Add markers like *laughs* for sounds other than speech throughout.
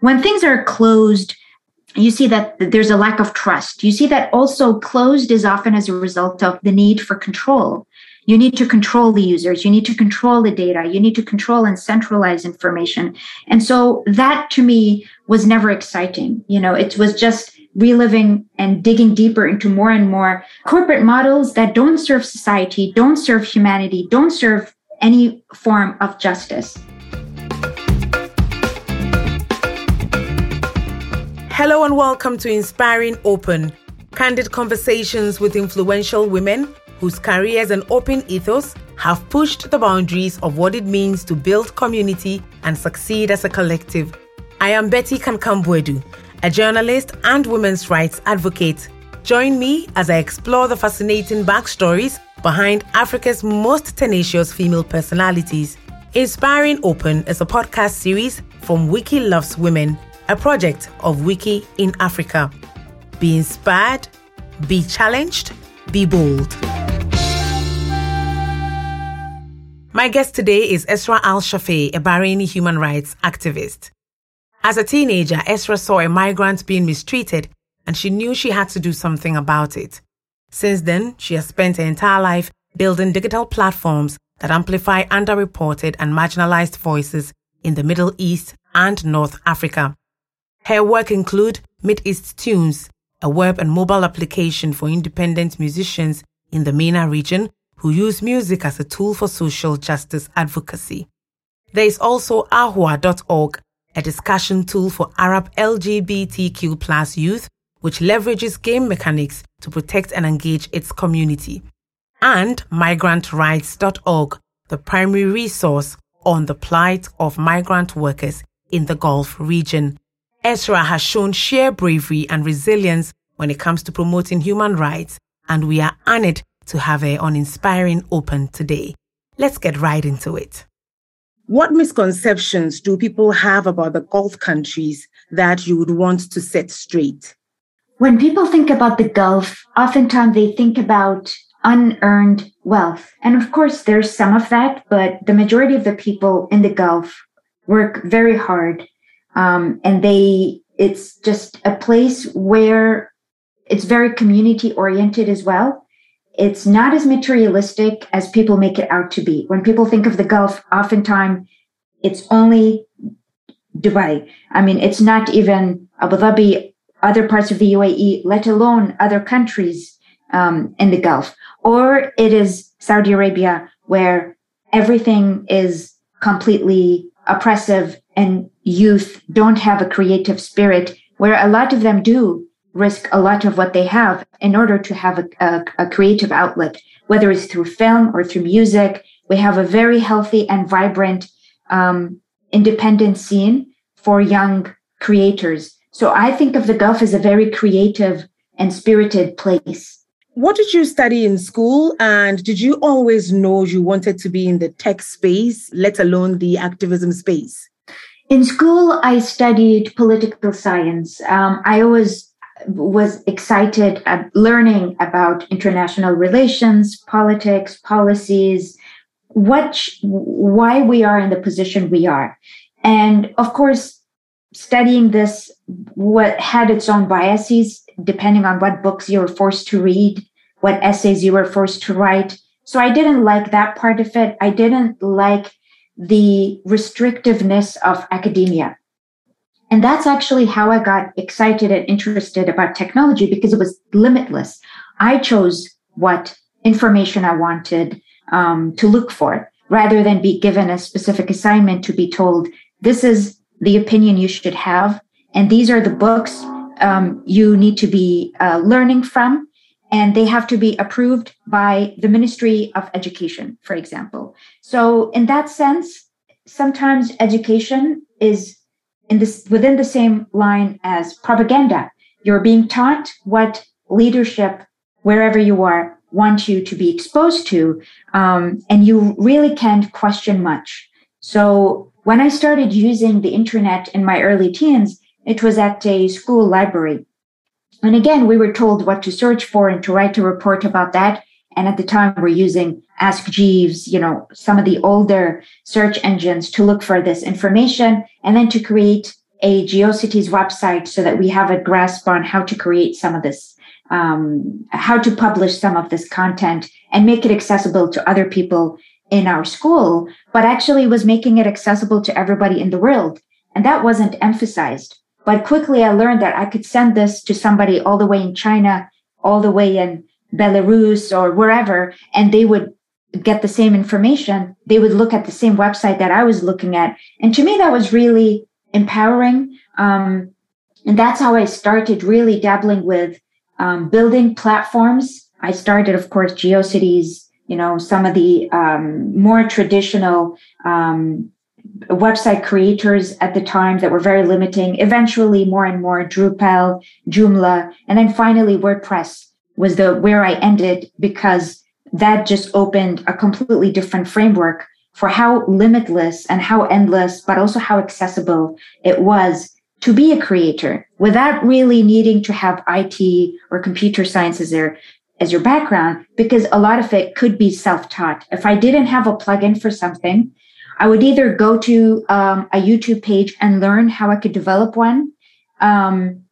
when things are closed, you see that there's a lack of trust. You see that also closed is often as a result of the need for control. You need to control the users. You need to control the data. You need to control and centralize information. And so that to me was never exciting. You know, it was just reliving and digging deeper into more and more corporate models that don't serve society, don't serve humanity, don't serve any form of justice. Hello and welcome to Inspiring Open, candid conversations with influential women whose careers and open ethos have pushed the boundaries of what it means to build community and succeed as a collective. I am Betty Kankam-Boadu, a journalist and women's rights advocate. Join me as I explore the fascinating backstories behind Africa's most tenacious female personalities. Inspiring Open is a podcast series from Wiki Loves Women, a project of Wiki in Africa. Be inspired, be challenged, be bold. My guest today is Esra El Shafei, a Bahraini human rights activist. As a teenager, Esra saw a migrant being mistreated and she knew she had to do something about it. Since then, she has spent her entire life building digital platforms that amplify underreported and marginalized voices in the Middle East and North Africa. Her work include Mideast Tunes, a web and mobile application for independent musicians in the MENA region who use music as a tool for social justice advocacy. There is also Ahwaa.org, a discussion tool for Arab LGBTQ plus youth, which leverages game mechanics to protect and engage its community. And migrantrights.org, the primary resource on the plight of migrant workers in the Gulf region. Esra has shown sheer bravery and resilience when it comes to promoting human rights, and we are honored to have her on Inspiring Open today. Let's get right into it. What misconceptions do people have about the Gulf countries that you would want to set straight? When people think about the Gulf, oftentimes they think about unearned wealth. And of course, there's some of that, but the majority of the people in the Gulf work very hard. Um, and they, it's just a place where it's very community oriented as well it's not as materialistic as people make it out to be. When people think of the Gulf, oftentimes it's only Dubai. I mean, it's not even Abu Dhabi, other parts of the UAE, let alone other countries um, in the Gulf. Or it is Saudi Arabia, where everything is completely oppressive and youth don't have a creative spirit, where a lot of them do risk a lot of what they have in order to have a, a, a, creative outlet, whether it's through film or through music. We have a very healthy and vibrant um, independent scene for young creators. So I think of the Gulf as a very creative and spirited place. What did you study in school? And did you always know you wanted to be in the tech space, let alone the activism space? In school, I studied political science. Um, I always was excited at learning about international relations, politics, policies, what, why we are in the position we are. And of course, studying this what had its own biases depending on what books you were forced to read, what essays you were forced to write. So I didn't like that part of it. I didn't like the restrictiveness of academia. And that's actually how I got excited and interested about technology because it was limitless. I chose what information I wanted um, to look for rather than be given a specific assignment to be told, this is the opinion you should have. And these are the books um, you need to be uh, learning from. And they have to be approved by the Ministry of Education, for example. So, in that sense, sometimes education is in this within the same line as propaganda. You're being taught what leadership, wherever you are, want you to be exposed to, um, and you really can't question much. So when I started using the internet in my early teens, it was at a school library. And again, we were told what to search for and to write a report about that. And at the time, we're using Ask Jeeves, you know, some of the older search engines to look for this information and then to create a GeoCities website so that we have a grasp on how to create some of this, um, how to publish some of this content and make it accessible to other people in our school, but actually was making it accessible to everybody in the world. And that wasn't emphasized. But quickly I learned that I could send this to somebody all the way in China, all the way in Belarus or wherever, and they would get the same information. They would look at the same website that I was looking at. And to me, that was really empowering. Um, and that's how I started really dabbling with um, building platforms. I started, of course, GeoCities, you know, some of the um, more traditional um, website creators at the time that were very limiting. Eventually, more and more Drupal, Joomla, and then finally WordPress was the where I ended because that just opened a completely different framework for how limitless and how endless, but also how accessible it was to be a creator without really needing to have IT or computer science as as your background, because a lot of it could be self-taught. If I didn't have a plugin for something, I would either go to um, a YouTube page and learn how I could develop one. Um,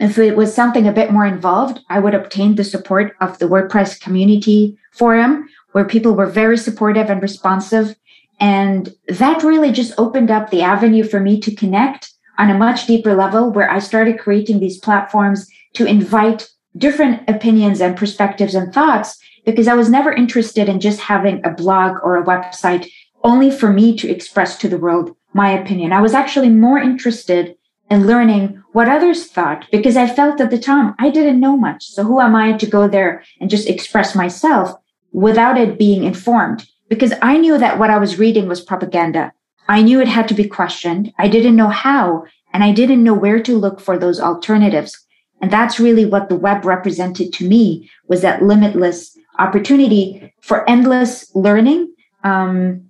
if it was something a bit more involved, I would obtain the support of the WordPress community forum, where people were very supportive and responsive. And that really just opened up the avenue for me to connect on a much deeper level, where I started creating these platforms to invite different opinions and perspectives and thoughts because I was never interested in just having a blog or a website only for me to express to the world my opinion. I was actually more interested in learning what others thought because I felt at the time I didn't know much. So who am I to go there and just express myself without it being informed? Because I knew that what I was reading was propaganda. I knew it had to be questioned. I didn't know how, and I didn't know where to look for those alternatives. And that's really what the web represented to me was that limitless opportunity for endless learning, um,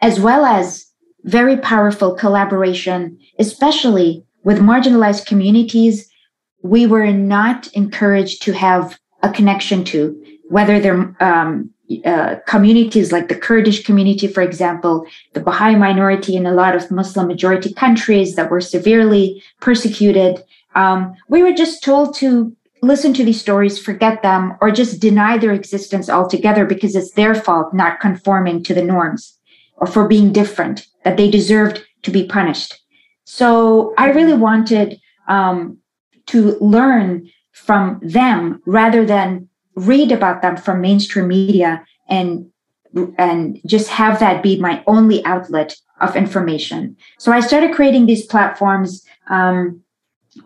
as well as very powerful collaboration, especially with marginalized communities. We were not encouraged to have a connection to, whether they're um, uh, communities like the Kurdish community, for example, the Baha'i minority in a lot of Muslim majority countries that were severely persecuted, um, we were just told to listen to these stories, forget them, or just deny their existence altogether because it's their fault not conforming to the norms or for being different, that they deserved to be punished. So I really wanted um, to learn from them rather than read about them from mainstream media and and just have that be my only outlet of information. So I started creating these platforms. Um,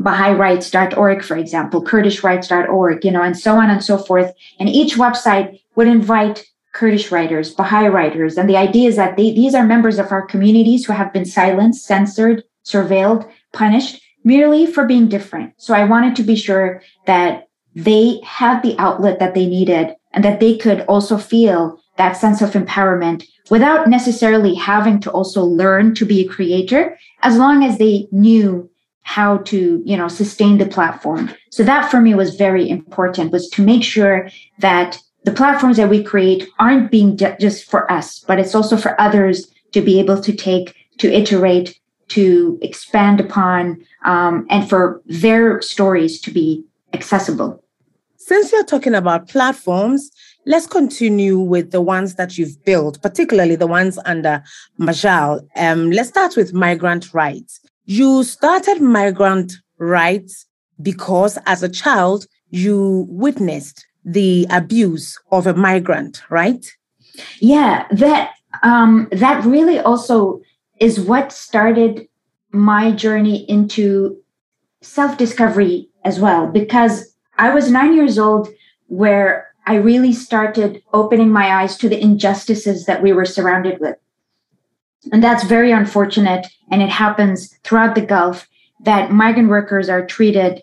BahaiRights.org, for example, KurdishRights.org, you know, and so on and so forth. And each website would invite Kurdish writers, Baha'i writers. And the idea is that they, these are members of our communities who have been silenced, censored, surveilled, punished merely for being different. So I wanted to be sure that they had the outlet that they needed and that they could also feel that sense of empowerment without necessarily having to also learn to be a creator, as long as they knew how to you know sustain the platform so that for me was very important was to make sure that the platforms that we create aren't being just for us but it's also for others to be able to take to iterate to expand upon um, and for their stories to be accessible. Since you're talking about platforms let's continue with the ones that you've built particularly the ones under majal. Um, let's start with migrant rights. You started migrant rights because as a child, you witnessed the abuse of a migrant, right? Yeah, that um, that really also is what started my journey into self-discovery as well, because I was nine years old where I really started opening my eyes to the injustices that we were surrounded with. And that's very unfortunate. And it happens throughout the Gulf that migrant workers are treated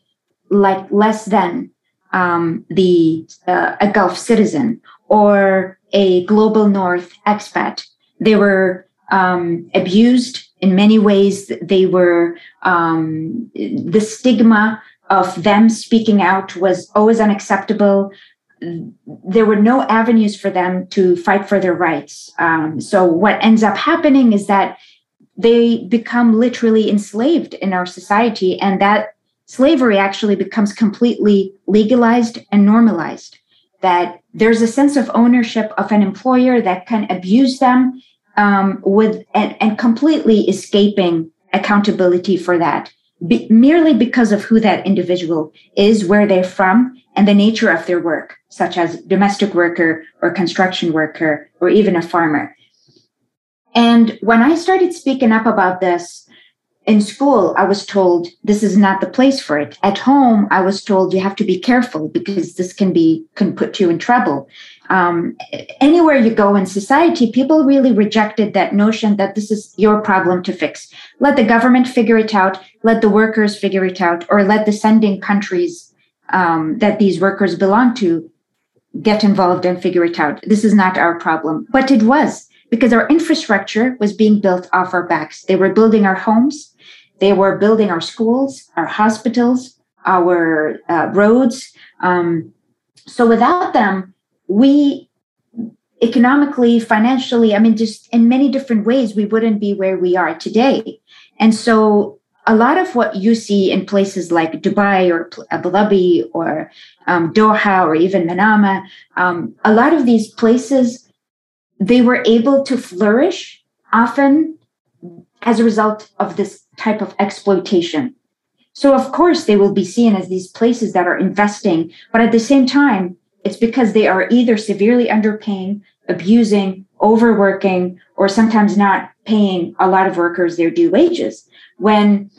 like less than um, the uh, a Gulf citizen or a global North expat. They were um, abused in many ways. They were um, the stigma of them speaking out was always unacceptable there were no avenues for them to fight for their rights. Um, so what ends up happening is that they become literally enslaved in our society. And that slavery actually becomes completely legalized and normalized. That there's a sense of ownership of an employer that can abuse them um, with and, and completely escaping accountability for that be, merely because of who that individual is, where they're from, and the nature of their work, such as domestic worker or construction worker or even a farmer. And when I started speaking up about this in school, I was told this is not the place for it. At home, I was told you have to be careful because this can be can put you in trouble. Um, anywhere you go in society, people really rejected that notion that this is your problem to fix. Let the government figure it out. Let the workers figure it out, or let the sending countries um, that these workers belong to get involved and figure it out. This is not our problem, but it was because our infrastructure was being built off our backs. They were building our homes, they were building our schools, our hospitals, our uh, roads. Um, so without them, we economically, financially, I mean, just in many different ways, we wouldn't be where we are today. And so a lot of what you see in places like Dubai or Abu Dhabi or um, Doha or even Manama, um, a lot of these places they were able to flourish often as a result of this type of exploitation. So, of course, they will be seen as these places that are investing, but at the same time, it's because they are either severely underpaying, abusing, overworking, or sometimes not paying a lot of workers their due wages. When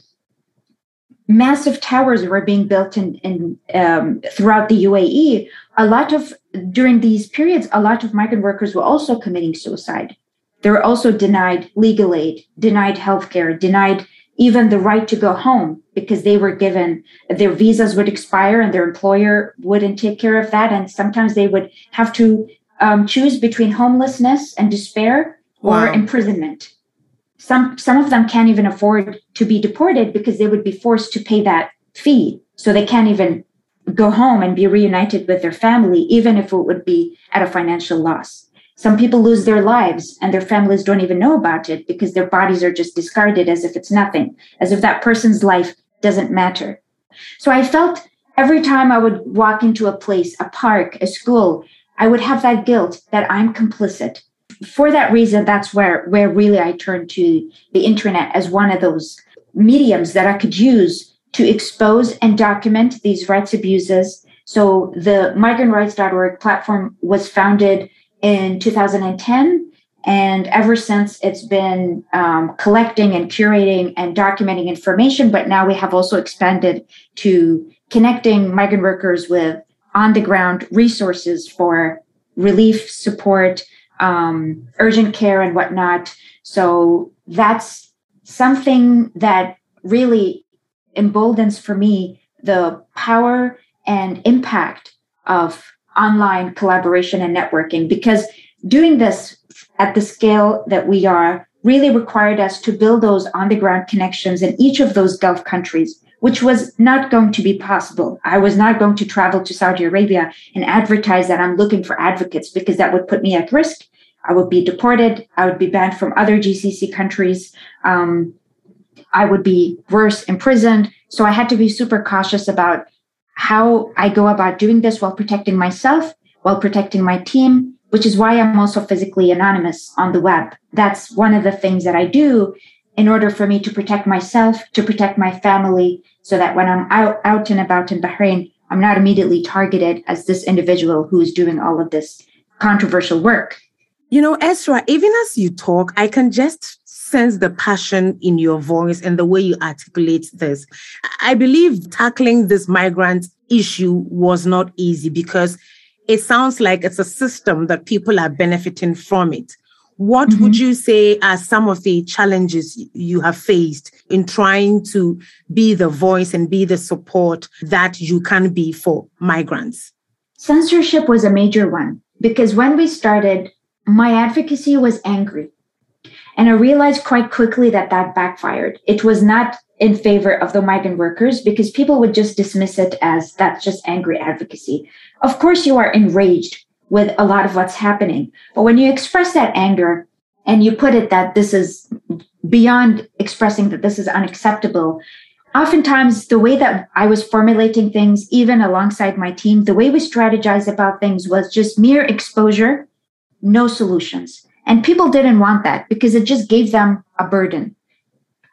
massive towers were being built in, in um, throughout the UAE, a lot of during these periods, a lot of migrant workers were also committing suicide. They were also denied legal aid, denied healthcare, denied even the right to go home because they were given their visas would expire and their employer wouldn't take care of that. And sometimes they would have to um, choose between homelessness and despair or imprisonment. Some, some of them can't even afford to be deported because they would be forced to pay that fee. So they can't even go home and be reunited with their family, even if it would be at a financial loss. Some people lose their lives and their families don't even know about it because their bodies are just discarded as if it's nothing, as if that person's life doesn't matter. So I felt every time I would walk into a place, a park, a school, I would have that guilt that I'm complicit. For that reason, that's where, where really I turned to the internet as one of those mediums that I could use to expose and document these rights abuses. So the migrantrights.org platform was founded in 2010. And ever since, it's been um, collecting and curating and documenting information. But now we have also expanded to connecting migrant workers with on the ground resources for relief support, um, urgent care, and whatnot. So that's something that really emboldens for me the power and impact of online collaboration and networking because doing this at the scale that we are really required us to build those on the ground connections in each of those Gulf countries, which was not going to be possible. I was not going to travel to Saudi Arabia and advertise that I'm looking for advocates because that would put me at risk. I would be deported. I would be banned from other GCC countries. Um, I would be worse, imprisoned. So I had to be super cautious about how I go about doing this while protecting myself, while protecting my team, which is why I'm also physically anonymous on the web. That's one of the things that I do in order for me to protect myself, to protect my family, so that when I'm out, out and about in Bahrain, I'm not immediately targeted as this individual who is doing all of this controversial work. You know, Esra, even as you talk, I can just sense the passion in your voice and the way you articulate this. I believe tackling this migrant issue was not easy because it sounds like it's a system that people are benefiting from it. What mm-hmm. would you say are some of the challenges you have faced in trying to be the voice and be the support that you can be for migrants? Censorship was a major one because when we started, my advocacy was angry. And I realized quite quickly that that backfired. It was not in favor of the migrant workers because people would just dismiss it as that's just angry advocacy. Of course, you are enraged with a lot of what's happening. But when you express that anger and you put it that this is beyond expressing that this is unacceptable, oftentimes the way that I was formulating things, even alongside my team, the way we strategized about things was just mere exposure, no solutions. And people didn't want that because it just gave them a burden.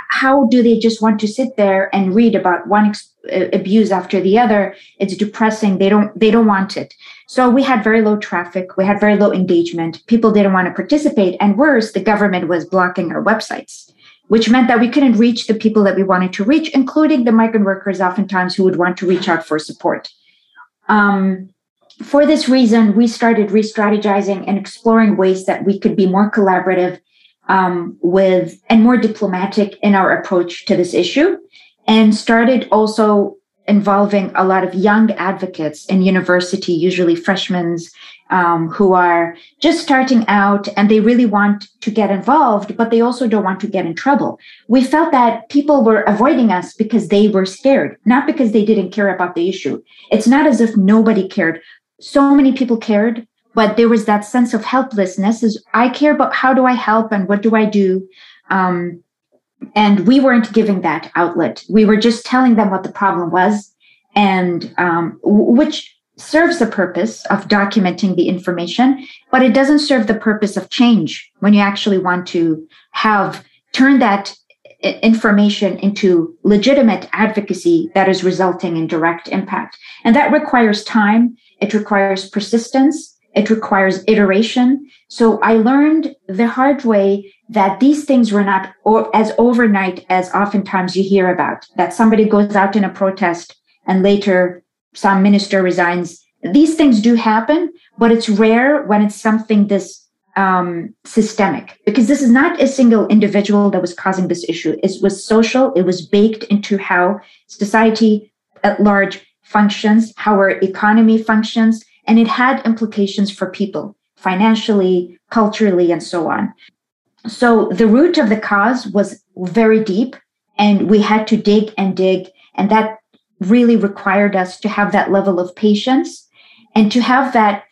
How do they just want to sit there and read about one ex- abuse after the other? It's depressing. They don't. They don't want it. So we had very low traffic. We had very low engagement. People didn't want to participate, and worse, the government was blocking our websites which meant that we couldn't reach the people that we wanted to reach, including the migrant workers, oftentimes who would want to reach out for support. Um, for this reason, we started re strategizing and exploring ways that we could be more collaborative um, with and more diplomatic in our approach to this issue, and started also involving a lot of young advocates in university, usually freshmen um, who are just starting out and they really want to get involved, but they also don't want to get in trouble. We felt that people were avoiding us because they were scared, not because they didn't care about the issue. It's not as if nobody cared. So many people cared, but there was that sense of helplessness is I care about how do I help and what do I do? Um, and we weren't giving that outlet. We were just telling them what the problem was and um, which serves the purpose of documenting the information, but it doesn't serve the purpose of change when you actually want to have turn that information into legitimate advocacy that is resulting in direct impact. And that requires time, it requires persistence, it requires iteration. So I learned the hard way that these things were not as overnight as oftentimes you hear about, that somebody goes out in a protest and later some minister resigns. These things do happen, but it's rare when it's something this um, systemic because this is not a single individual that was causing this issue. It was social, it was baked into how society at large functions, how our economy functions, and it had implications for people financially, culturally, and so on. So the root of the cause was very deep, and we had to dig and dig, and that really required us to have that level of patience and to have that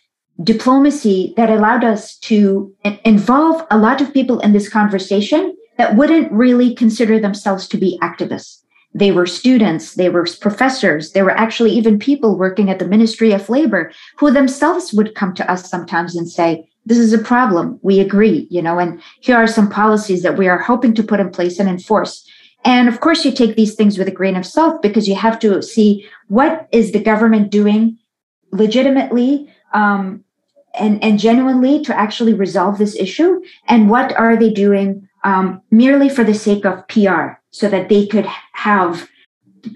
diplomacy that allowed us to involve a lot of people in this conversation that wouldn't really consider themselves to be activists. They were students, they were professors, there were actually even people working at the Ministry of Labor who themselves would come to us sometimes and say, This is a problem. We agree, you know, and here are some policies that we are hoping to put in place and enforce. And of course, you take these things with a grain of salt because you have to see what is the government doing legitimately um, and, and genuinely to actually resolve this issue, and what are they doing um, merely for the sake of PR so that they could have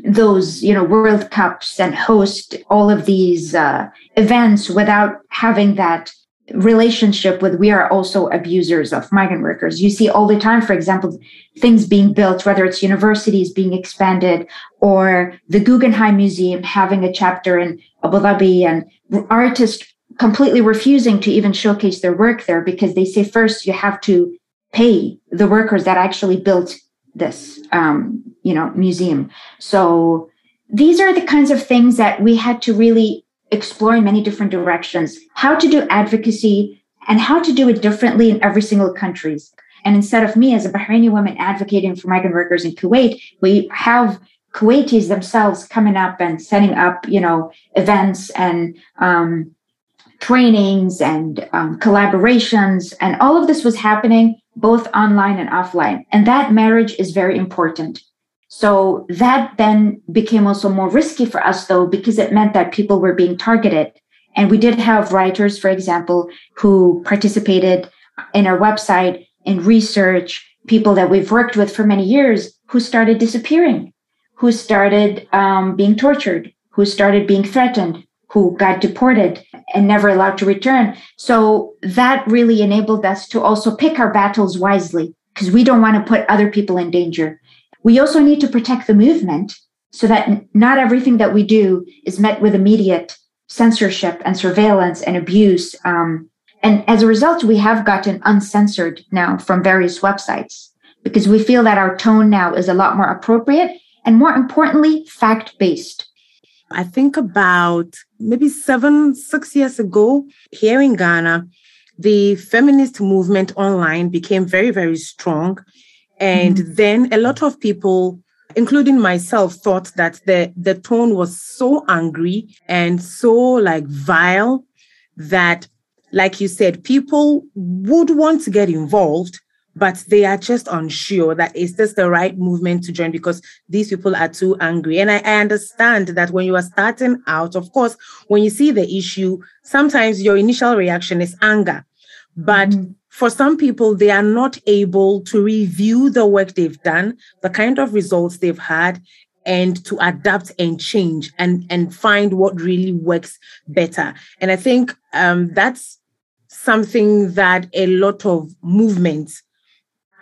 those you know world cups and host all of these uh, events without having that relationship with we are also abusers of migrant workers. You see all the time, for example, things being built, whether it's universities being expanded or the Guggenheim Museum having a chapter in Abu Dhabi and artists completely refusing to even showcase their work there because they say first you have to pay the workers that actually built this um, you know museum. So these are the kinds of things that we had to really exploring many different directions, how to do advocacy and how to do it differently in every single country. And instead of me as a Bahraini woman advocating for migrant workers in Kuwait, we have Kuwaitis themselves coming up and setting up, you know, events and um, trainings and um, collaborations, and all of this was happening both online and offline. And that marriage is very important. So that then became also more risky for us, though, because it meant that people were being targeted. And we did have writers, for example, who participated in our website in research, people that we've worked with for many years who started disappearing, who started um, being tortured, who started being threatened, who got deported and never allowed to return. So that really enabled us to also pick our battles wisely because we don't want to put other people in danger. We also need to protect the movement so that not everything that we do is met with immediate censorship and surveillance and abuse. Um, and as a result, we have gotten uncensored now from various websites because we feel that our tone now is a lot more appropriate and more importantly, fact based. I think about maybe seven, six years ago here in Ghana, the feminist movement online became very, very strong. And mm-hmm. then a lot of people, including myself, thought that the, the tone was so angry and so like vile that, like you said, people would want to get involved, but they are just unsure that is this the right movement to join because these people are too angry. And I, I, understand that when you are starting out, of course, when you see the issue, sometimes your initial reaction is anger. But mm-hmm. for some people, they are not able to review the work they've done, the kind of results they've had, and to adapt and change and, and find what really works better. And I think um, that's something that a lot of movements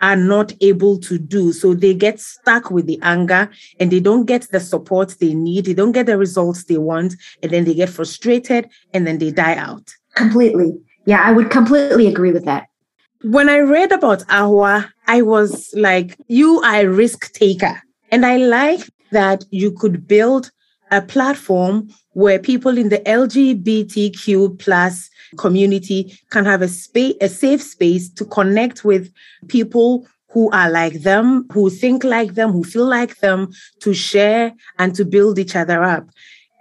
are not able to do. So they get stuck with the anger and they don't get the support they need. They don't get the results they want. And then they get frustrated and then they die out. Completely. Yeah, I would completely agree with that. When I read about Ahwaa, I was like, you are a risk taker. And I like that you could build a platform where people in the LGBTQ plus community can have a space, a safe space to connect with people who are like them, who think like them, who feel like them, to share and to build each other up.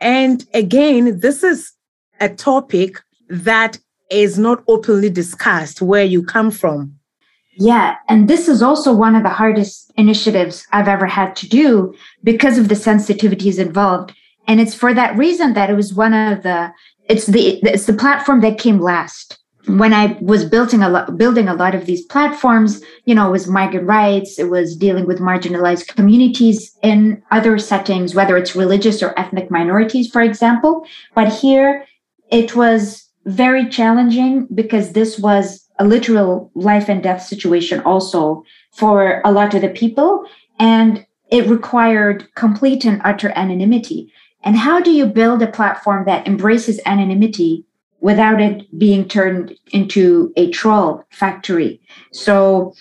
And again, this is a topic that is not openly discussed where you come from. Yeah. And this is also one of the hardest initiatives I've ever had to do because of the sensitivities involved. And it's for that reason that it was one of the, it's the, it's the platform that came last. When I was building a lot, building a lot of these platforms, you know, it was migrant rights, it was dealing with marginalized communities in other settings, whether it's religious or ethnic minorities, for example. But here it was very challenging because this was a literal life and death situation also for a lot of the people. And it required complete and utter anonymity. And how do you build a platform that embraces anonymity without it being turned into a troll factory? So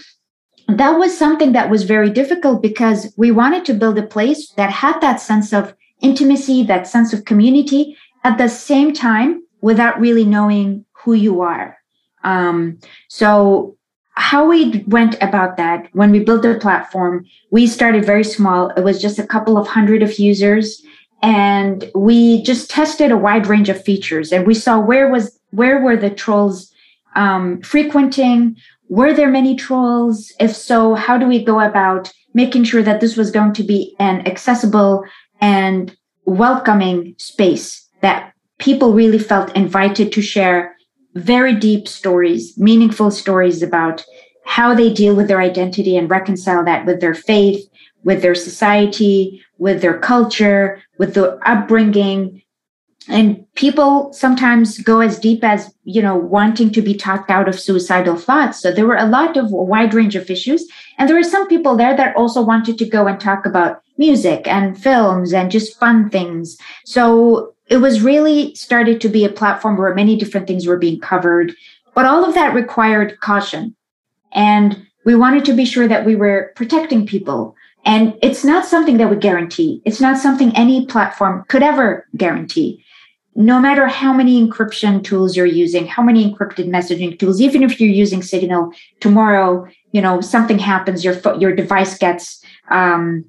that was something that was very difficult because we wanted to build a place that had that sense of intimacy, that sense of community. At the same time, without really knowing who you are. Um, so how we went about that when we built the platform, we started very small. It was just a couple of hundred of users and we just tested a wide range of features and we saw where was where were the trolls um, frequenting? Were there many trolls? If so how do we go about making sure that this was going to be an accessible and welcoming space that people really felt invited to share very deep stories, meaningful stories about how they deal with their identity and reconcile that with their faith, with their society, with their culture, with their upbringing. And people sometimes go as deep as, you know, wanting to be talked out of suicidal thoughts. So there were a lot of a wide range of issues. And there were some people there that also wanted to go and talk about music and films and just fun things. So it was really started to be a platform where many different things were being covered, but all of that required caution. And we wanted to be sure that we were protecting people. And it's not something that we guarantee. It's not something any platform could ever guarantee. No matter how many encryption tools you're using, how many encrypted messaging tools, even if you're using Signal, tomorrow, you know, something happens, your your device gets um,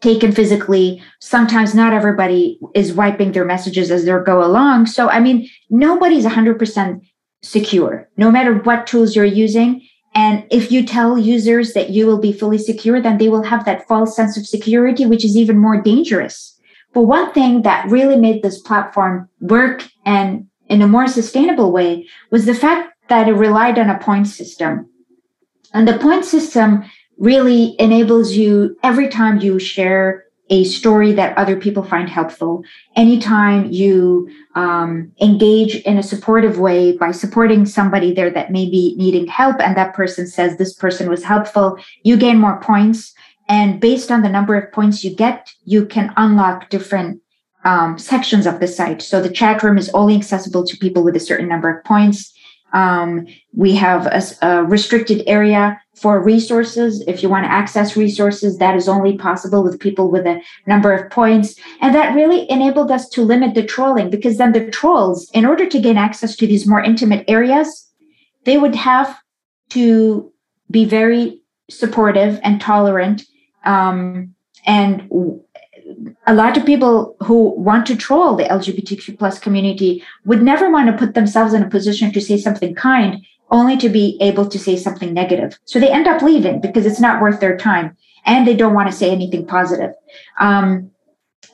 taken physically. Sometimes not everybody is wiping their messages as they go along. So, I mean, nobody's 100% secure, no matter what tools you're using. And if you tell users that you will be fully secure, then they will have that false sense of security, which is even more dangerous. But one thing that really made this platform work and in a more sustainable way was the fact that it relied on a point system. And the point system really enables you every time you share a story that other people find helpful. Anytime you um, engage in a supportive way by supporting somebody there that may be needing help, and that person says this person was helpful, you gain more points. And based on the number of points you get, you can unlock different um, sections of the site. So the chat room is only accessible to people with a certain number of points. Um, we have a, a, restricted area for resources. If you want to access resources, that is only possible with people with a number of points. And that really enabled us to limit the trolling because then the trolls, in order to gain access to these more intimate areas, they would have to be very supportive and tolerant. Um, and a lot of people who want to troll the LGBTQ plus community would never want to put themselves in a position to say something kind only to be able to say something negative. So they end up leaving because it's not worth their time and they don't want to say anything positive. Um,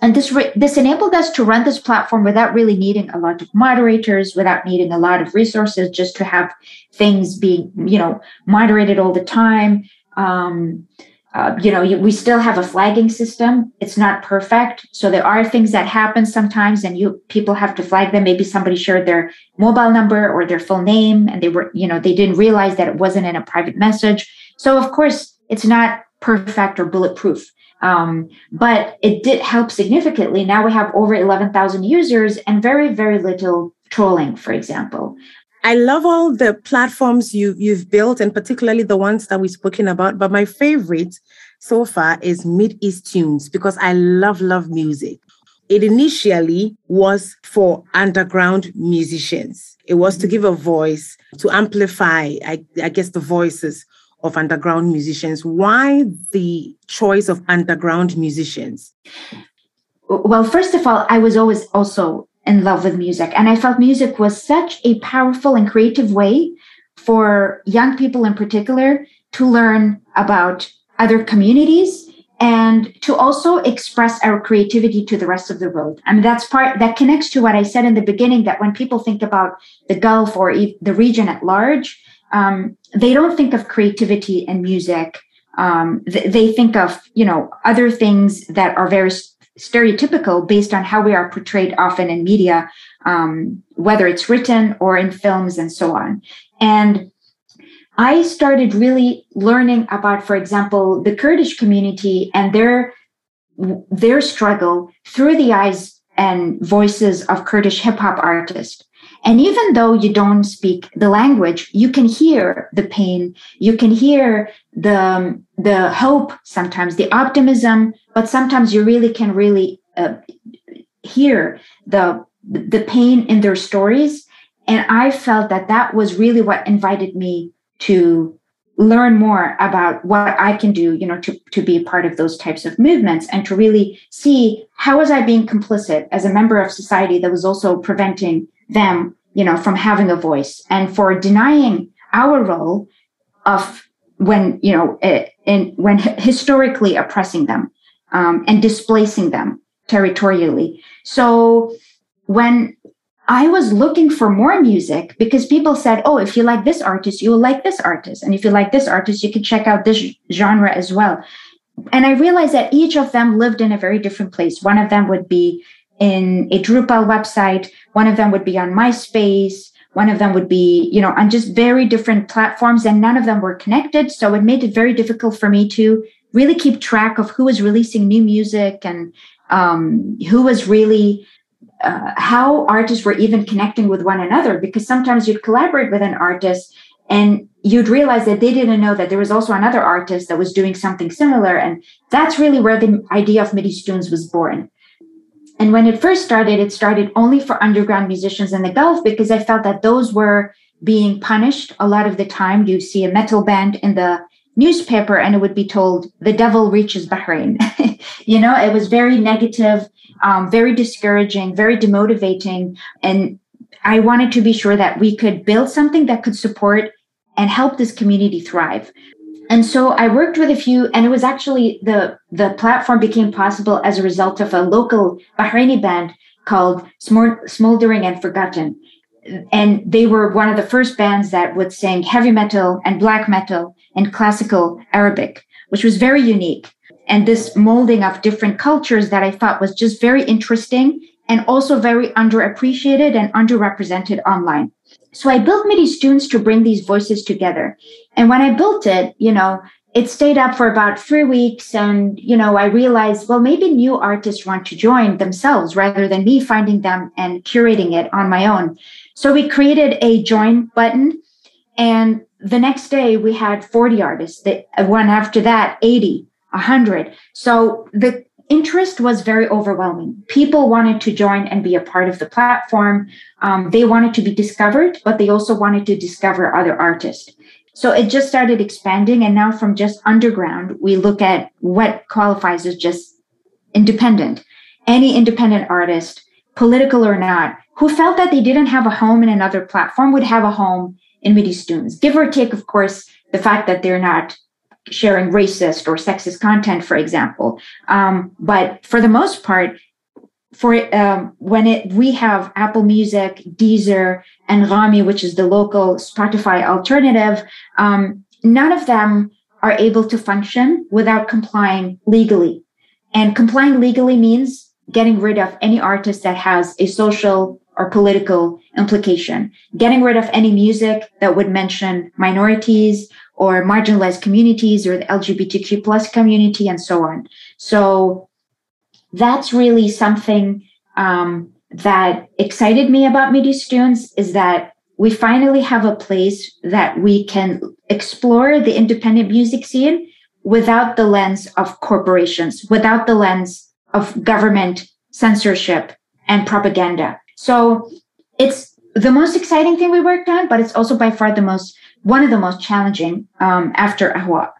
and this re- this enabled us to run this platform without really needing a lot of moderators, without needing a lot of resources, just to have things being you know moderated all the time. Um, uh, you know, we still have a flagging system. It's not perfect, so there are things that happen sometimes, and you people have to flag them. Maybe somebody shared their mobile number or their full name, and they were, you know, they didn't realize that it wasn't in a private message. So, of course, it's not perfect or bulletproof, um, but it did help significantly. Now we have over eleven thousand users and very, very little trolling, for example. I love all the platforms you you've built, and particularly the ones that we've spoken about. But my favorite so far is Mideast Tunes because I love love music. It initially was for underground musicians. It was to give a voice to amplify, I, I guess, the voices of underground musicians. Why the choice of underground musicians? Well, first of all, I was always also in love with music. And I felt music was such a powerful and creative way for young people in particular to learn about other communities and to also express our creativity to the rest of the world. I mean, that's part that connects to what I said in the beginning that when people think about the Gulf or the region at large, um, they don't think of creativity and music. Um, th- they think of, you know, other things that are very stereotypical based on how we are portrayed often in media, um, whether it's written or in films and so on. And I started really learning about, for example, the Kurdish community and their their struggle through the eyes and voices of Kurdish hip hop artists. And even though you don't speak the language, you can hear the pain, you can hear the, the hope sometimes, the optimism, but sometimes you really can really uh, hear the, the pain in their stories. And I felt that that was really what invited me to learn more about what I can do, you know, to, to be part of those types of movements and to really see how was I being complicit as a member of society that was also preventing them, you know, from having a voice and for denying our role of when, you know, eh, in, when historically oppressing them um, and displacing them territorially. So when I was looking for more music because people said, oh, if you like this artist, you will like this artist. And if you like this artist, you can check out this genre as well. And I realized that each of them lived in a very different place. One of them would be in a Drupal website, one of them would be on MySpace, one of them would be, you know, on just very different platforms, and none of them were connected. So it made it very difficult for me to really keep track of who was releasing new music and um, who was really uh, how artists were even connecting with one another because sometimes you'd collaborate with an artist and you'd realize that they didn't know that there was also another artist that was doing something similar. And that's really where the idea of Mideast Tunes was born and when it first started it started only for underground musicians in the gulf because i felt that those were being punished a lot of the time you see a metal band in the newspaper and it would be told the devil reaches bahrain *laughs* you know it was very negative um, very discouraging, very demotivating. And I wanted to be sure that we could build something that could support and help this community thrive. And so I worked with a few, and it was actually the the platform became possible as a result of a local Bahraini band called Smouldering in Forgotten. And they were one of the first bands that would sing heavy metal and black metal and classical Arabic, which was very unique and this molding of different cultures that I thought was just very interesting and also very underappreciated and underrepresented online. So I built Mideast Tunes to bring these voices together. And when I built it, you know, it stayed up for about three weeks. And, you know, I realized, well, maybe new artists want to join themselves rather than me finding them and curating it on my own. So we created a join button. And the next day we had 40 artists, the one after that, 80. 100 so the interest was very overwhelming. People wanted to join and be a part of the platform. Um, they wanted to be discovered, but they also wanted to discover other artists. So it just started expanding. And now from just underground, we look at what qualifies as just independent. Any independent artist, political or not, who felt that they didn't have a home in another platform would have a home in Mideast Tunes. Give or take, of course, the fact that they're not sharing racist or sexist content, for example. Um, but for the most part, for um, when it we have Apple Music, Deezer, and Anghami, which is the local Spotify alternative, um, none of them are able to function without complying legally. And complying legally means getting rid of any artist that has a social or political implication, getting rid of any music that would mention minorities or marginalized communities or the LGBTQ plus community and so on. So that's really something um, that excited me about Mideast Tunes is that we finally have a place that we can explore the independent music scene without the lens of corporations, without the lens of government censorship and propaganda. So it's the most exciting thing we worked on, but it's also by far the most one of the most challenging um, after Ahwaa.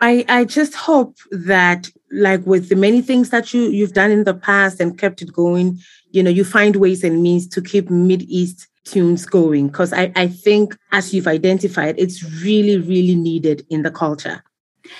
I, I just hope that like with the many things that you you've done in the past and kept it going, you know, you find ways and means to keep Mid East tunes going. Because I, I think as you've identified, it's really, really needed in the culture.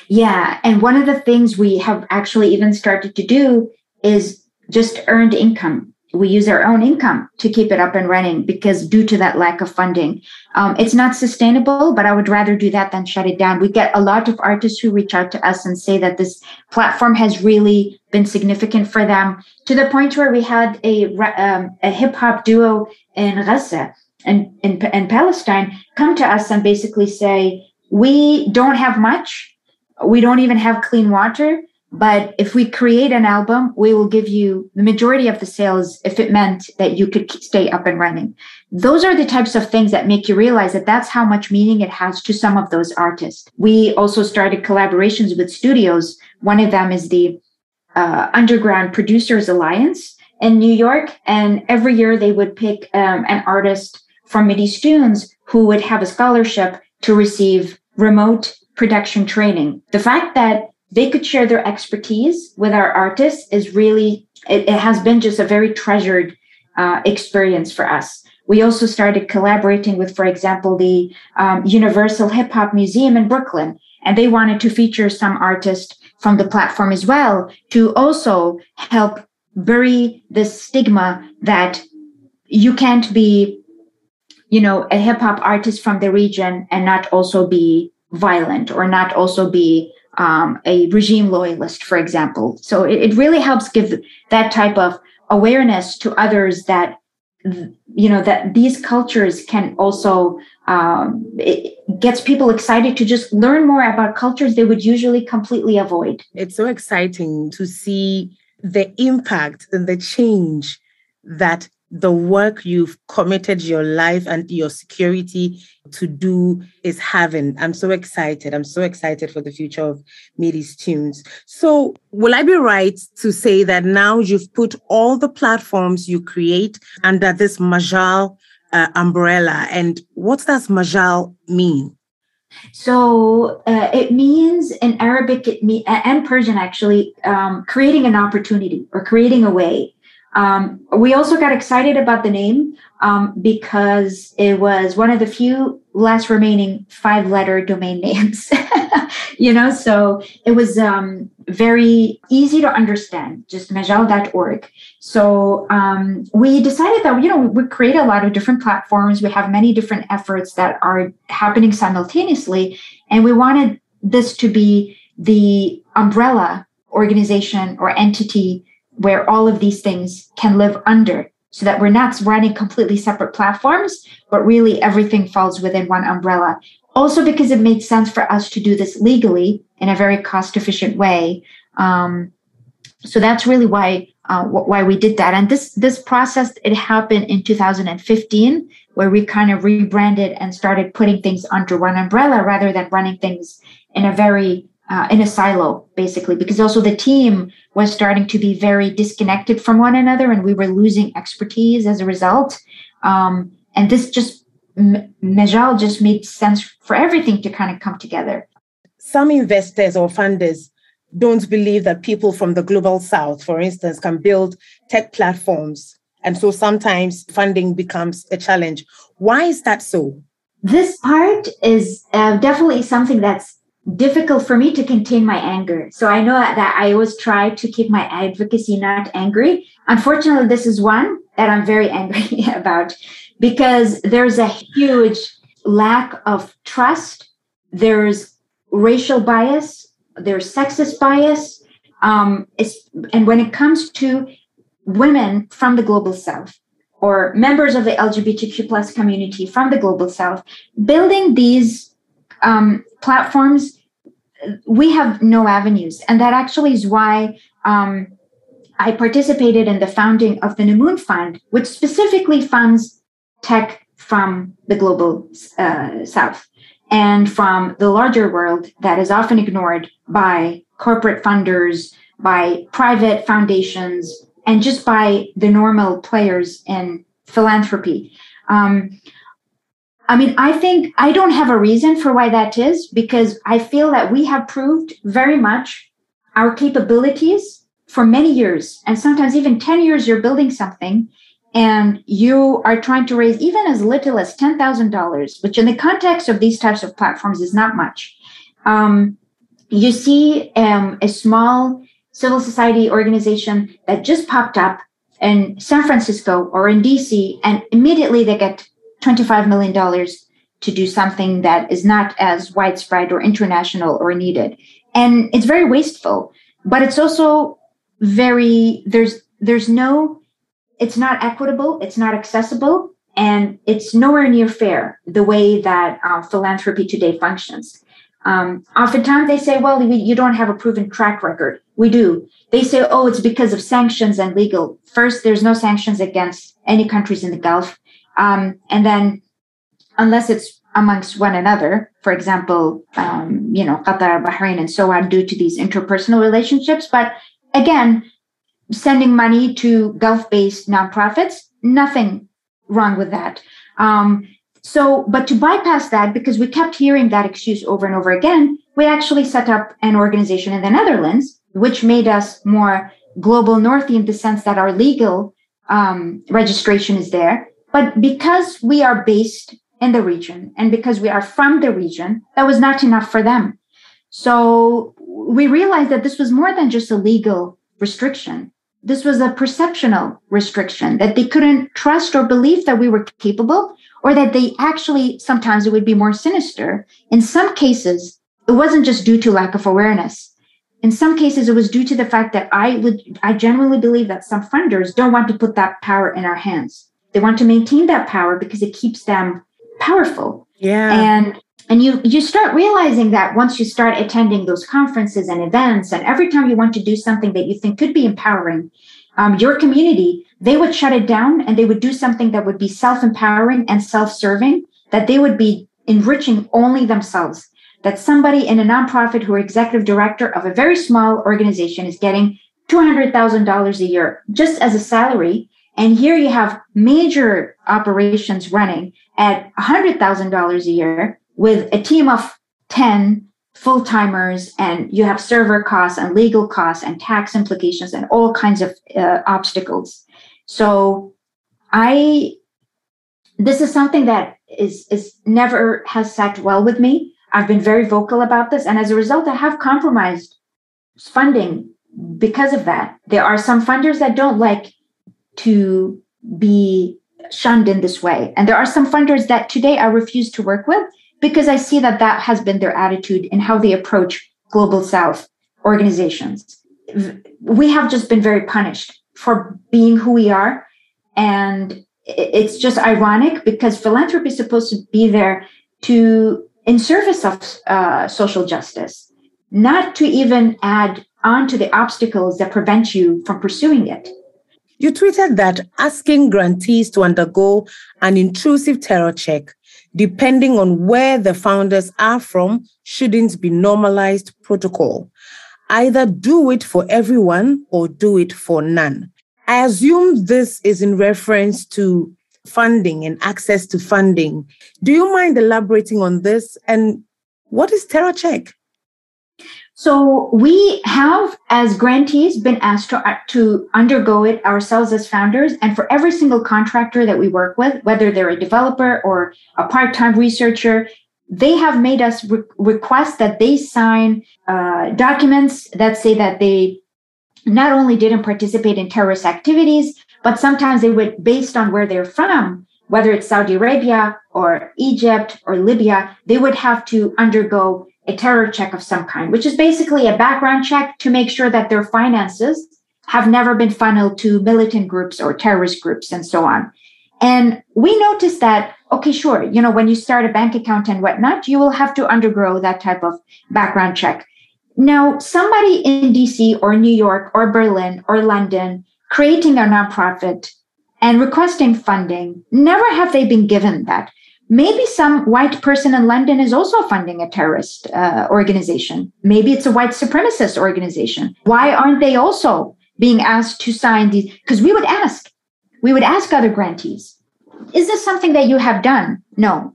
Yeah. And one of the things we have actually even started to do is just earned income we use our own income to keep it up and running because due to that lack of funding um, it's not sustainable but i would rather do that than shut it down. We get a lot of artists who reach out to us and say that this platform has really been significant for them to the point where we had a, um, a hip-hop duo in gaza and in, in palestine come to us and basically say we don't have much. We don't even have clean water but if we create an album, we will give you the majority of the sales if it meant that you could stay up and running. Those are the types of things that make you realize that that's how much meaning it has to some of those artists. We also started collaborations with studios. One of them is the uh, Underground Producers Alliance in New York. And every year they would pick um, an artist from Mideast Tunes who would have a scholarship to receive remote production training. The fact that they could share their expertise with our artists is really it, it has been just a very treasured uh, experience for us. We also started collaborating with for example the um, universal hip hop museum in brooklyn and they wanted to feature some artists from the platform as well to also help bury the stigma that you can't be you know a hip hop artist from the region and not also be violent or not also be um, a regime loyalist, for example. So it, it really helps give that type of awareness to others that you know that these cultures can also um, it gets people excited to just learn more about cultures they would usually completely avoid it's so exciting to see the impact and the change that the work you've committed your life and your security to do is having. I'm so excited. I'm so excited for the future of Mideast Tunes. So, will I be right to say that now you've put all the platforms you create under this Majal uh, umbrella? And what does Majal mean? So uh, it means in Arabic it and Persian actually um, creating an opportunity or creating a way. Um, we also got excited about the name um, because it was one of the few last remaining five letter domain names. *laughs* you know, so it was um, very easy to understand, just majal.org. So um, we decided that, you know, we create a lot of different platforms. We have many different efforts that are happening simultaneously. And we wanted this to be the umbrella organization or entity where all of these things can live under so that we're not running completely separate platforms, but really everything falls within one umbrella. Also, because it made sense for us to do this legally in a very cost efficient way. Um, so that's really why uh, why we did that. And this this process it happened in 2015, where we kind of rebranded and started putting things under one umbrella rather than running things in a very uh, in a silo, basically, because also the team was starting to be very disconnected from one another, and we were losing expertise as a result. Um, and this just Majal just made sense for everything to kind of come together. Some investors or funders don't believe that people from the global south, for instance, can build tech platforms. And so sometimes funding becomes a challenge. Why is that so? This part is uh, definitely something that's difficult for me to contain my anger. So I know that I always try to keep my advocacy not angry. Unfortunately, this is one that I'm very *laughs* angry about because there's a huge lack of trust. There's racial bias, there's sexist bias. Um, and when it comes to women from the global south or members of the LGBTQ plus community from the global south, building these um, platforms, we have no avenues. And that actually is why um, I participated in the founding of the Numun Fund, which specifically funds tech from the global uh, south and from the larger world that is often ignored by corporate funders, by private foundations, and just by the normal players in philanthropy. Um, I mean, I think I don't have a reason for why that is because I feel that we have proved very much our capabilities for many years, and sometimes even 10 years, you're building something and you are trying to raise even as little as $10,000, which in the context of these types of platforms is not much. Um, you see um, a small civil society organization that just popped up in San Francisco or in DC, and immediately they get $25 million to do something that is not as widespread or international or needed. And it's very wasteful, but it's also very, there's, there's no it's not equitable, it's not accessible, and it's nowhere near fair the way that uh, philanthropy today functions. Um, oftentimes they say, well, you don't have a proven track record. We do. They say, oh, it's because of sanctions and legal. First, there's no sanctions against any countries in the Gulf. Um, and then, unless it's amongst one another, for example, um, you know, Qatar, Bahrain, and so on, due to these interpersonal relationships. But again, sending money to Gulf based nonprofits, nothing wrong with that. Um, so, but to bypass that, because we kept hearing that excuse over and over again, we actually set up an organization in the Netherlands, which made us more global north in the sense that our legal um, registration is there. But because we are based in the region and because we are from the region, that was not enough for them. So we realized that this was more than just a legal restriction. This was a perceptional restriction that they couldn't trust or believe that we were capable or that they actually sometimes it would be more sinister. In some cases it wasn't just due to lack of awareness. In some cases it was due to the fact that i would i genuinely believe that some funders don't want to put that power in our hands they want to maintain that power because it keeps them powerful. Yeah. And and you you start realizing that once you start attending those conferences and events and every time you want to do something that you think could be empowering um, your community they would shut it down and they would do something that would be self-empowering and self-serving that they would be enriching only themselves. That somebody in a nonprofit who are executive director of a very small organization is getting $200000 a year just as a salary and here you have major operations running at $100000 a year with a team of 10 full timers and you have server costs and legal costs and tax implications and all kinds of uh, obstacles. So i this is something that is is never has sat well with me. I've been very vocal about this and as a result i have compromised funding because of that. There are some funders that don't like to be shunned in this way and there are some funders that today i refuse to work with because I see that that has been their attitude in how they approach global south organizations. We have just been very punished for being who we are. And it's just ironic because philanthropy is supposed to be there to, in service of uh, social justice, not to even add on to the obstacles that prevent you from pursuing it. You tweeted that asking grantees to undergo an intrusive terror check depending on where the founders are from, shouldn't be normalized protocol. Either do it for everyone or do it for none. I assume this is in reference to funding and access to funding. Do you mind elaborating on this? And what is terror check? So we have, as grantees, been asked to, uh, to undergo it ourselves as founders. And for every single contractor that we work with, whether they're a developer or a part-time researcher, they have made us re- request that they sign uh, documents that say that they not only didn't participate in terrorist activities, but sometimes they would, based on where they're from, whether it's Saudi Arabia or Egypt or Libya, they would have to undergo a terror check of some kind, which is basically a background check to make sure that their finances have never been funneled to militant groups or terrorist groups and so on. And we noticed that, okay, sure, you know, when you start a bank account and whatnot, you will have to undergo that type of background check. Now, somebody in DC or New York or Berlin or London creating a nonprofit and requesting funding, never have they been given that maybe some white person in London is also funding a terrorist uh, organization. Maybe it's a white supremacist organization. Why aren't they also being asked to sign these? Because we would ask, we would ask other grantees, is this something that you have done? No.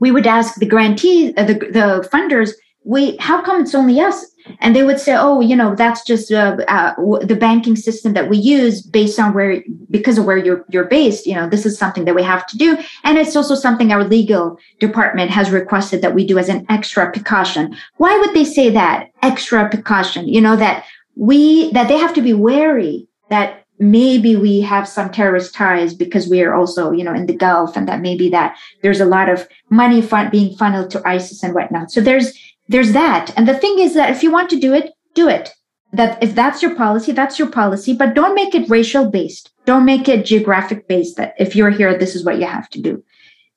We would ask the grantees, uh, the, the funders, wait, how come it's only us? And they would say oh you know that's just uh, uh, the banking system that we use based on where because of where you're you're based you know this is something that we have to do. And it's also something our legal department has requested that we do as an extra precaution. Why would they say that? Extra precaution you know that we that they have to be wary that maybe we have some terrorist ties because we are also you know in the gulf and that maybe that there's a lot of money fun- being funneled to isis and whatnot. So there's there's that. And the thing is that if you want to do it, do it. That if that's your policy, that's your policy, but don't make it racial based. Don't make it geographic based that if you're here, this is what you have to do.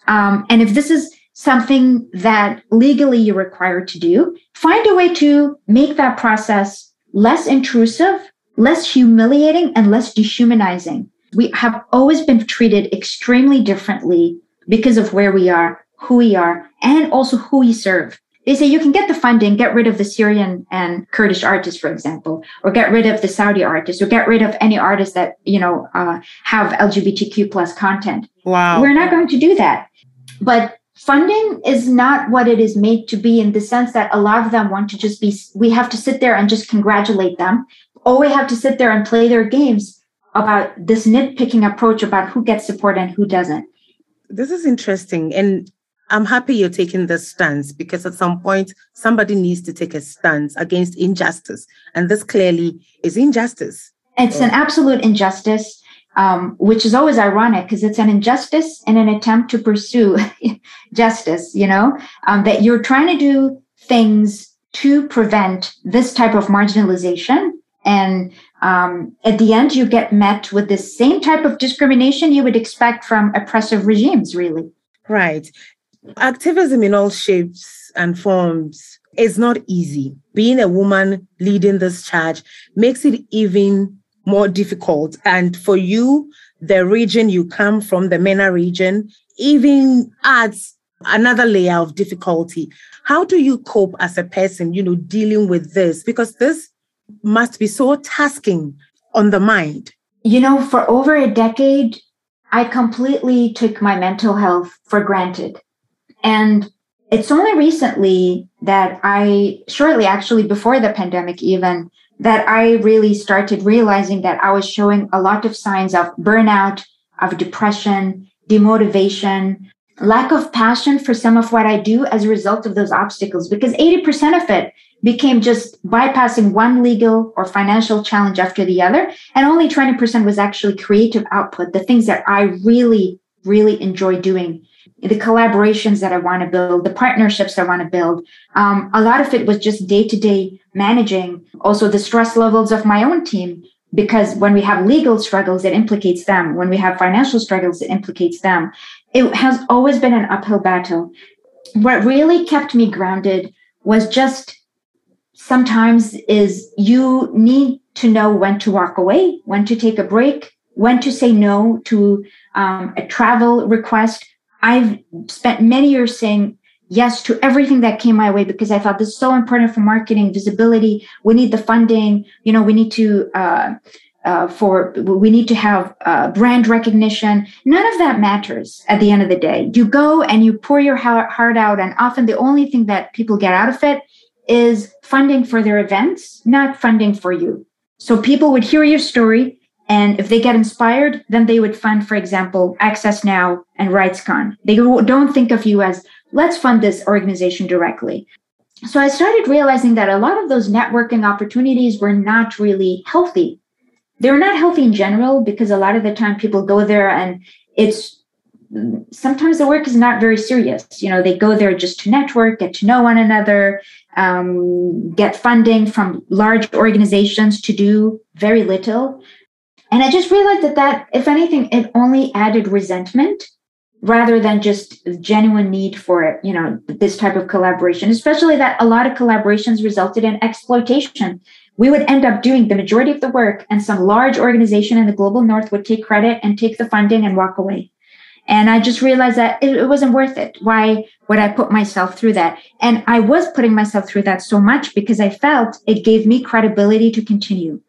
Um, and if this is something that legally you're required to do, find a way to make that process less intrusive, less humiliating, and less dehumanizing. We have always been treated extremely differently because of where we are, who we are, and also who we serve they say you can get the funding, get rid of the Syrian and Kurdish artists, for example, or get rid of the Saudi artists, or get rid of any artists that you know uh, have LGBTQ plus content. Wow, we're not going to do that. But funding is not what it is made to be in the sense that a lot of them want to just be. We have to sit there and just congratulate them, or we have to sit there and play their games about this nitpicking approach about who gets support and who doesn't. This is interesting, and I'm happy you're taking this stance because at some point somebody needs to take a stance against injustice. And this clearly is injustice. It's an absolute injustice, um, which is always ironic because it's an injustice in an attempt to pursue *laughs* justice, you know, um, that you're trying to do things to prevent this type of marginalization. And um, at the end, you get met with the same type of discrimination you would expect from oppressive regimes, really. Right. Activism in all shapes and forms is not easy. Being a woman leading this charge makes it even more difficult. And for you, the region you come from, the MENA region, even adds another layer of difficulty. How do you cope as a person, you know, dealing with this? Because this must be so tasking on the mind. You know, for over a decade, I completely took my mental health for granted. And it's only recently that I, shortly actually before the pandemic even, that I really started realizing that I was showing a lot of signs of burnout, of depression, demotivation, lack of passion for some of what I do as a result of those obstacles, because 80% of it became just bypassing one legal or financial challenge after the other. And only 20% was actually creative output, the things that I really, really enjoy doing the collaborations that I want to build, the partnerships I want to build. Um, a lot of it was just day to day managing, also the stress levels of my own team. Because when we have legal struggles, it implicates them. When we have financial struggles, it implicates them. It has always been an uphill battle. What really kept me grounded was just sometimes is you need to know when to walk away, when to take a break, when to say no to um, a travel request, I've spent many years saying yes to everything that came my way because I thought this is so important for marketing visibility. We need the funding. You know, we need to uh, uh, for we need to have uh, brand recognition. None of that matters at the end of the day. You go and you pour your heart out, and often the only thing that people get out of it is funding for their events, not funding for you. So people would hear your story, and if they get inspired, then they would fund, for example, Access Now and RightsCon. They don't think of you as let's fund this organization directly. So I started realizing that a lot of those networking opportunities were not really healthy they're not healthy in general because a lot of the time people go there and it's sometimes the work is not very serious. You know, they go there just to network, get to know one another, um, get funding from large organizations to do very little. And I just realized that that, if anything, it only added resentment rather than just genuine need for you know this type of collaboration especially that a lot of collaborations resulted in exploitation. We would end up doing the majority of the work and some large organization in the global north would take credit and take the funding and walk away. And i just realized that it, it, wasn't worth it. Why would i put myself through that? And i was putting myself through that so much because i felt it gave me credibility to continue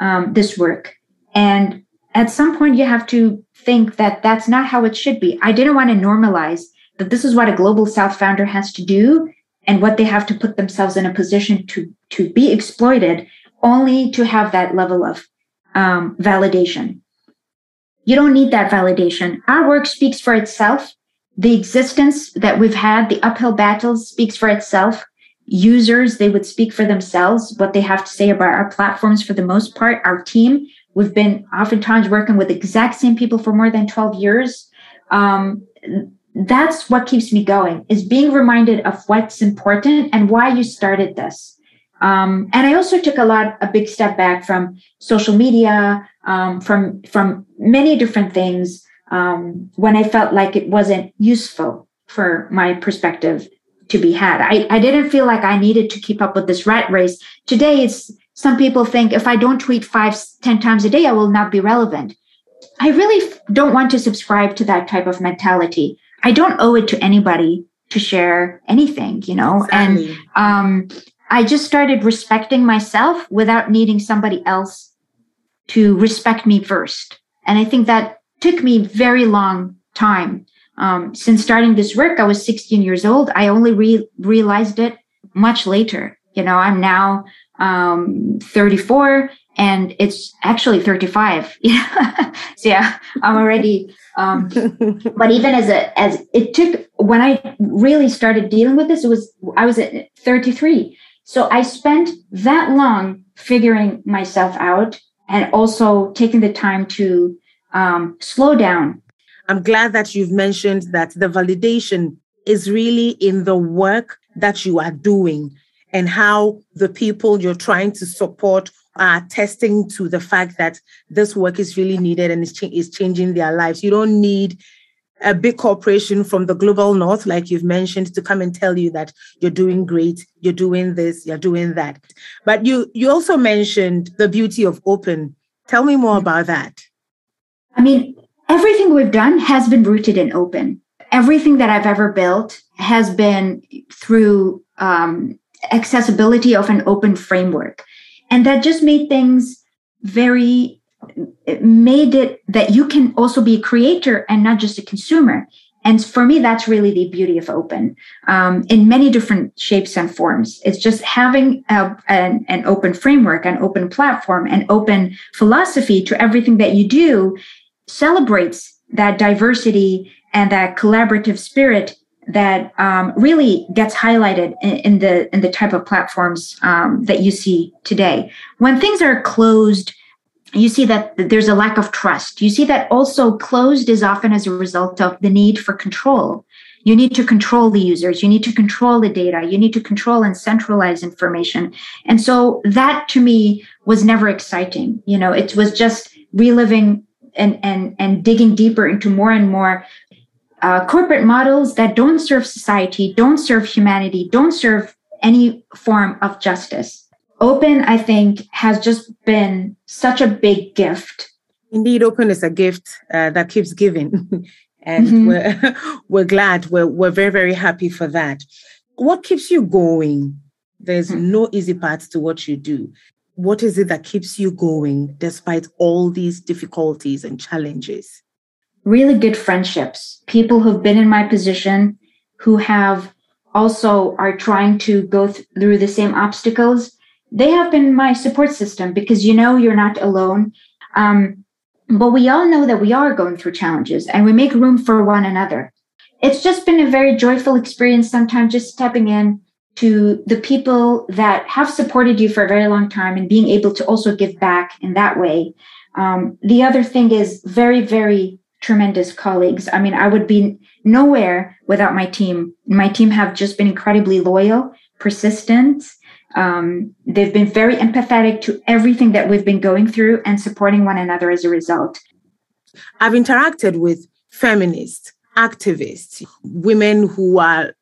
um, this work and at some point you have to think that that's not how it should be i didn't want to normalize that this is what a global south founder has to do and what they have to put themselves in a position to to be exploited only to have that level of um, validation. You don't need that validation. Our work speaks for itself. The existence that we've had, the uphill battles speaks for itself. Users, they would speak for themselves, what they have to say about our platforms for the most part. Our team, we've been oftentimes working with exact same people for more than 12 years. Um, that's what keeps me going is being reminded of what's important and why you started this um, and I also took a lot, a big step back from social media, um, from from many different things um, when I felt like it wasn't useful for my perspective to be had. I, I didn't feel like I needed to keep up with this rat race. Today, it's some people think if I don't tweet five, ten times a day, I will not be relevant. I really don't want to subscribe to that type of mentality. I don't owe it to anybody to share anything, you know, exactly. and um, I just started respecting myself without needing somebody else to respect me first. And I think that took me very long time. Um, since starting this work, I was 16 years old. I only re- realized it much later. You know, I'm now um, 34 and it's actually 35. *laughs* so yeah, I'm already. Um, *laughs* but even as a as it took when I really started dealing with this, it was I was at 33, so I spent that long figuring myself out and also taking the time to um, slow down. I'm glad that you've mentioned that the validation is really in the work that you are doing and how the people you're trying to support are testing to the fact that this work is really needed and is, is changing their lives. You don't need a big corporation from the global north, like you've mentioned, to come and tell you that you're doing great, you're doing this, you're doing that. But you you also mentioned the beauty of open. Tell me more about that. I mean, everything we've done has been rooted in open. Everything that I've ever built has been through um, accessibility of an open framework. And that just made things very made it that you can also be a creator and not just a consumer. And for me, that's really the beauty of open um, in many different shapes and forms. It's just having a, an, an open framework, an open platform, an open philosophy to everything that you do celebrates that diversity and that collaborative spirit that um, really gets highlighted in, in, the in the type of platforms um, that you see today. When things are closed you see that there's a lack of trust. You see that also closed is often as a result of the need for control. You need to control the users. You need to control the data. You need to control and centralize information. And so that to me was never exciting. You know, it was just reliving and, and, and digging deeper into more and more uh, corporate models that don't serve society, don't serve humanity, don't serve any form of justice open i think has just been such a big gift indeed open is a gift uh, that keeps giving *laughs* And mm-hmm. we're, *laughs* we're glad. We're, we're very, very happy for that. What keeps you going? There's mm-hmm. no easy path to what you do. What is it that keeps you going despite all these difficulties and challenges? Really good friendships, people who've been in my position, who have also are trying to go th- through the same obstacles. They have been my support system because you know you're not alone. Um, but we all know that we are going through challenges and we make room for one another. It's just been a very joyful experience sometimes just stepping in to the people that have supported you for a very long time and being able to also give back in that way. Um, the other thing is very, very tremendous colleagues. I mean, I would be nowhere without my team. My team have just been incredibly loyal, persistent, um, they've been very empathetic to everything that we've been going through and supporting one another as a result. I've interacted with feminists, activists, women who are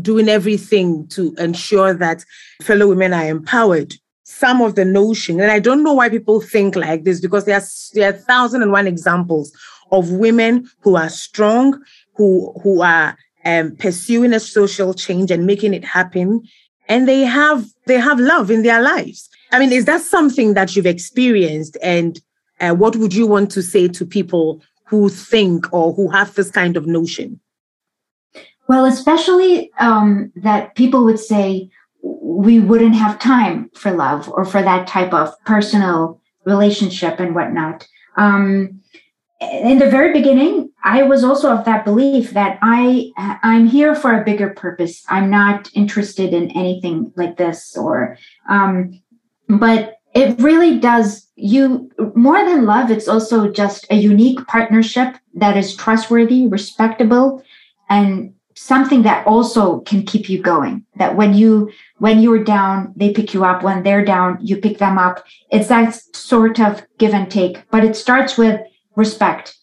doing everything to ensure that fellow women are empowered. Some of the notion, and I don't know why people think like this because there are, there are thousand and one examples of women who are strong, who who are um, pursuing a social change and making it happen. And they have they have love in their lives. I mean is that something that you've experienced? And uh, what would you want to say to people who think or who have this kind of notion? Well especially um, that people would say we wouldn't have time for love or for that type of personal relationship and whatnot. Um, in the very beginning i was also of that belief that i i'm here for a bigger purpose. I'm not interested in anything like this or um but it really does you more than love it's also just a unique partnership that is trustworthy respectable and something that also can keep you going. That when you when you're down they pick you up. When they're down you pick them up. It's that sort of give and take. But it starts with respect.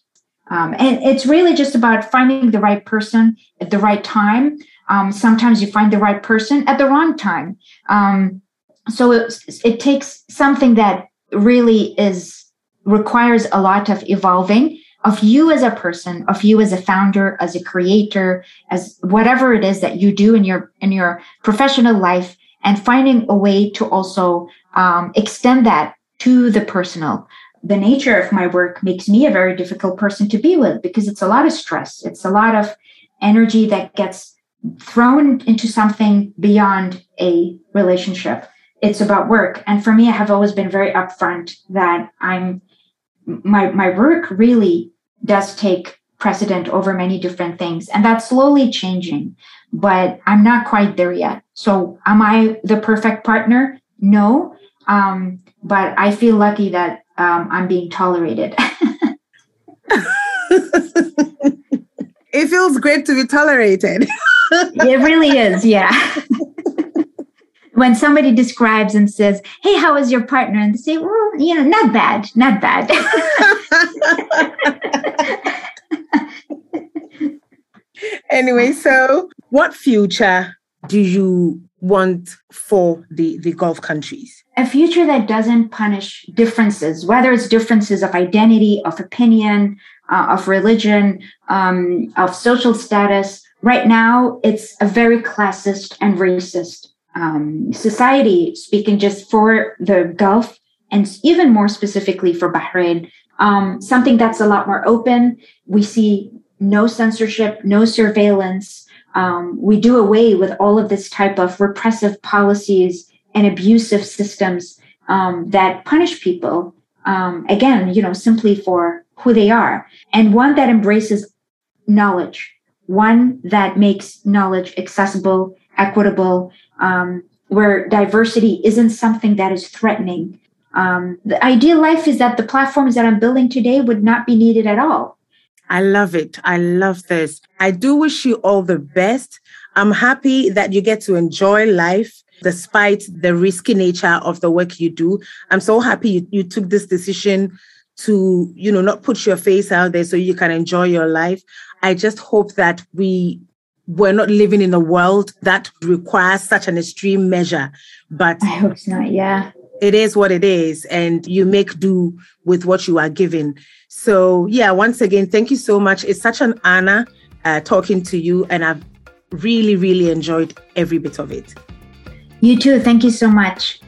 Um, and it's really just about finding the right person at the right time. Um, sometimes you find the right person at the wrong time. Um, so it, it takes something that really is requires a lot of evolving of you as a person, of you as a founder, as a creator, as whatever it is that you do in your in your professional life, and finding a way to also um, extend that to the personal the nature of my work makes me a very difficult person to be with because it's a lot of stress. It's a lot of energy that gets thrown into something beyond a relationship. It's about work. And for me, I have always been very upfront that I'm my my work really does take precedent over many different things. And that's slowly changing, but I'm not quite there yet. So am I the perfect partner? No. Um, but I feel lucky that um, I'm being tolerated. *laughs* it feels great to be tolerated. *laughs* it really is, yeah. *laughs* when somebody describes and says, Hey, how is your partner? And they say, Well, you know, not bad, not bad. anyway, so what future do you want for the, the Gulf countries? A future that doesn't punish differences, whether it's differences of identity, of opinion, uh, of religion, um, of social status. Right now, it's a very classist and racist um, society, speaking just for the Gulf and even more specifically for Bahrain. Um, something that's a lot more open. We see no censorship, no surveillance, um, we do away with all of this type of repressive policies and abusive systems um, that punish people um, again you know simply for who they are and one that embraces knowledge one that makes knowledge accessible equitable um, where diversity isn't something that is threatening um, the ideal life is that the platforms that i'm building today would not be needed at all I love it. I love this. I do wish you all the best. I'm happy that you get to enjoy life despite the risky nature of the work you do. I'm so happy you, you took this decision to, you know, not put your face out there so you can enjoy your life. I just hope that we we're not living in a world that requires such an extreme measure. But I hope not, yeah. it is what it is, and you make do with what you are given. So, yeah, once again, thank you so much. It's such an honor uh, talking to you, and I've really, really enjoyed every bit of it. You too. Thank you so much.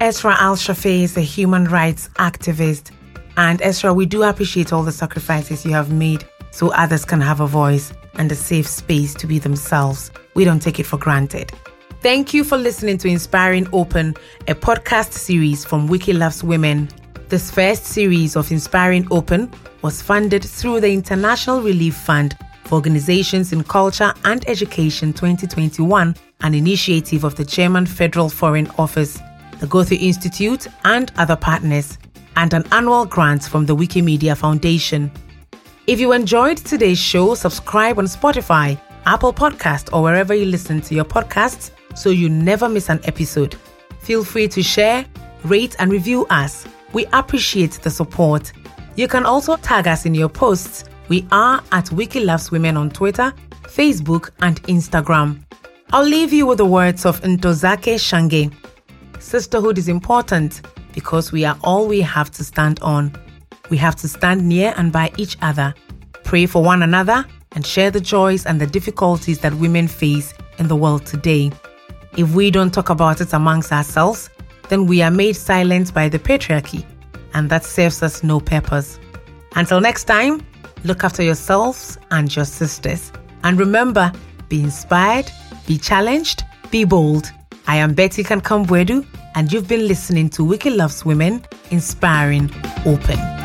Esra El Shafei is a human rights activist. And Esra, we do appreciate all the sacrifices you have made so others can have a voice and a safe space to be themselves. We don't take it for granted. Thank you for listening to Inspiring Open, a podcast series from Wiki Loves Women. This first series of Inspiring Open was funded through the International Relief Fund for Organizations in Culture and Education 2021, an initiative of the German Federal Foreign Office, the Goethe Institute, and other partners, and an annual grant from the Wikimedia Foundation. If you enjoyed today's show, subscribe on Spotify, Apple Podcast, or wherever you listen to your podcasts so you never miss an episode. Feel free to share, rate, and review us. We appreciate the support. You can also tag us in your posts. We are at Wiki Loves Women on Twitter, Facebook, and Instagram. I'll leave you with the words of Ntozake Shange. Sisterhood is important because we are all we have to stand on. We have to stand near and by each other, pray for one another, and share the joys and the difficulties that women face in the world today. If we don't talk about it amongst ourselves, then we are made silent by the patriarchy, and that serves us no purpose. Until next time, look after yourselves and your sisters. And remember, be inspired, be challenged, be bold. I am Betty Kankam-Boadu, and you've been listening to Wiki Loves Women, Inspiring Open.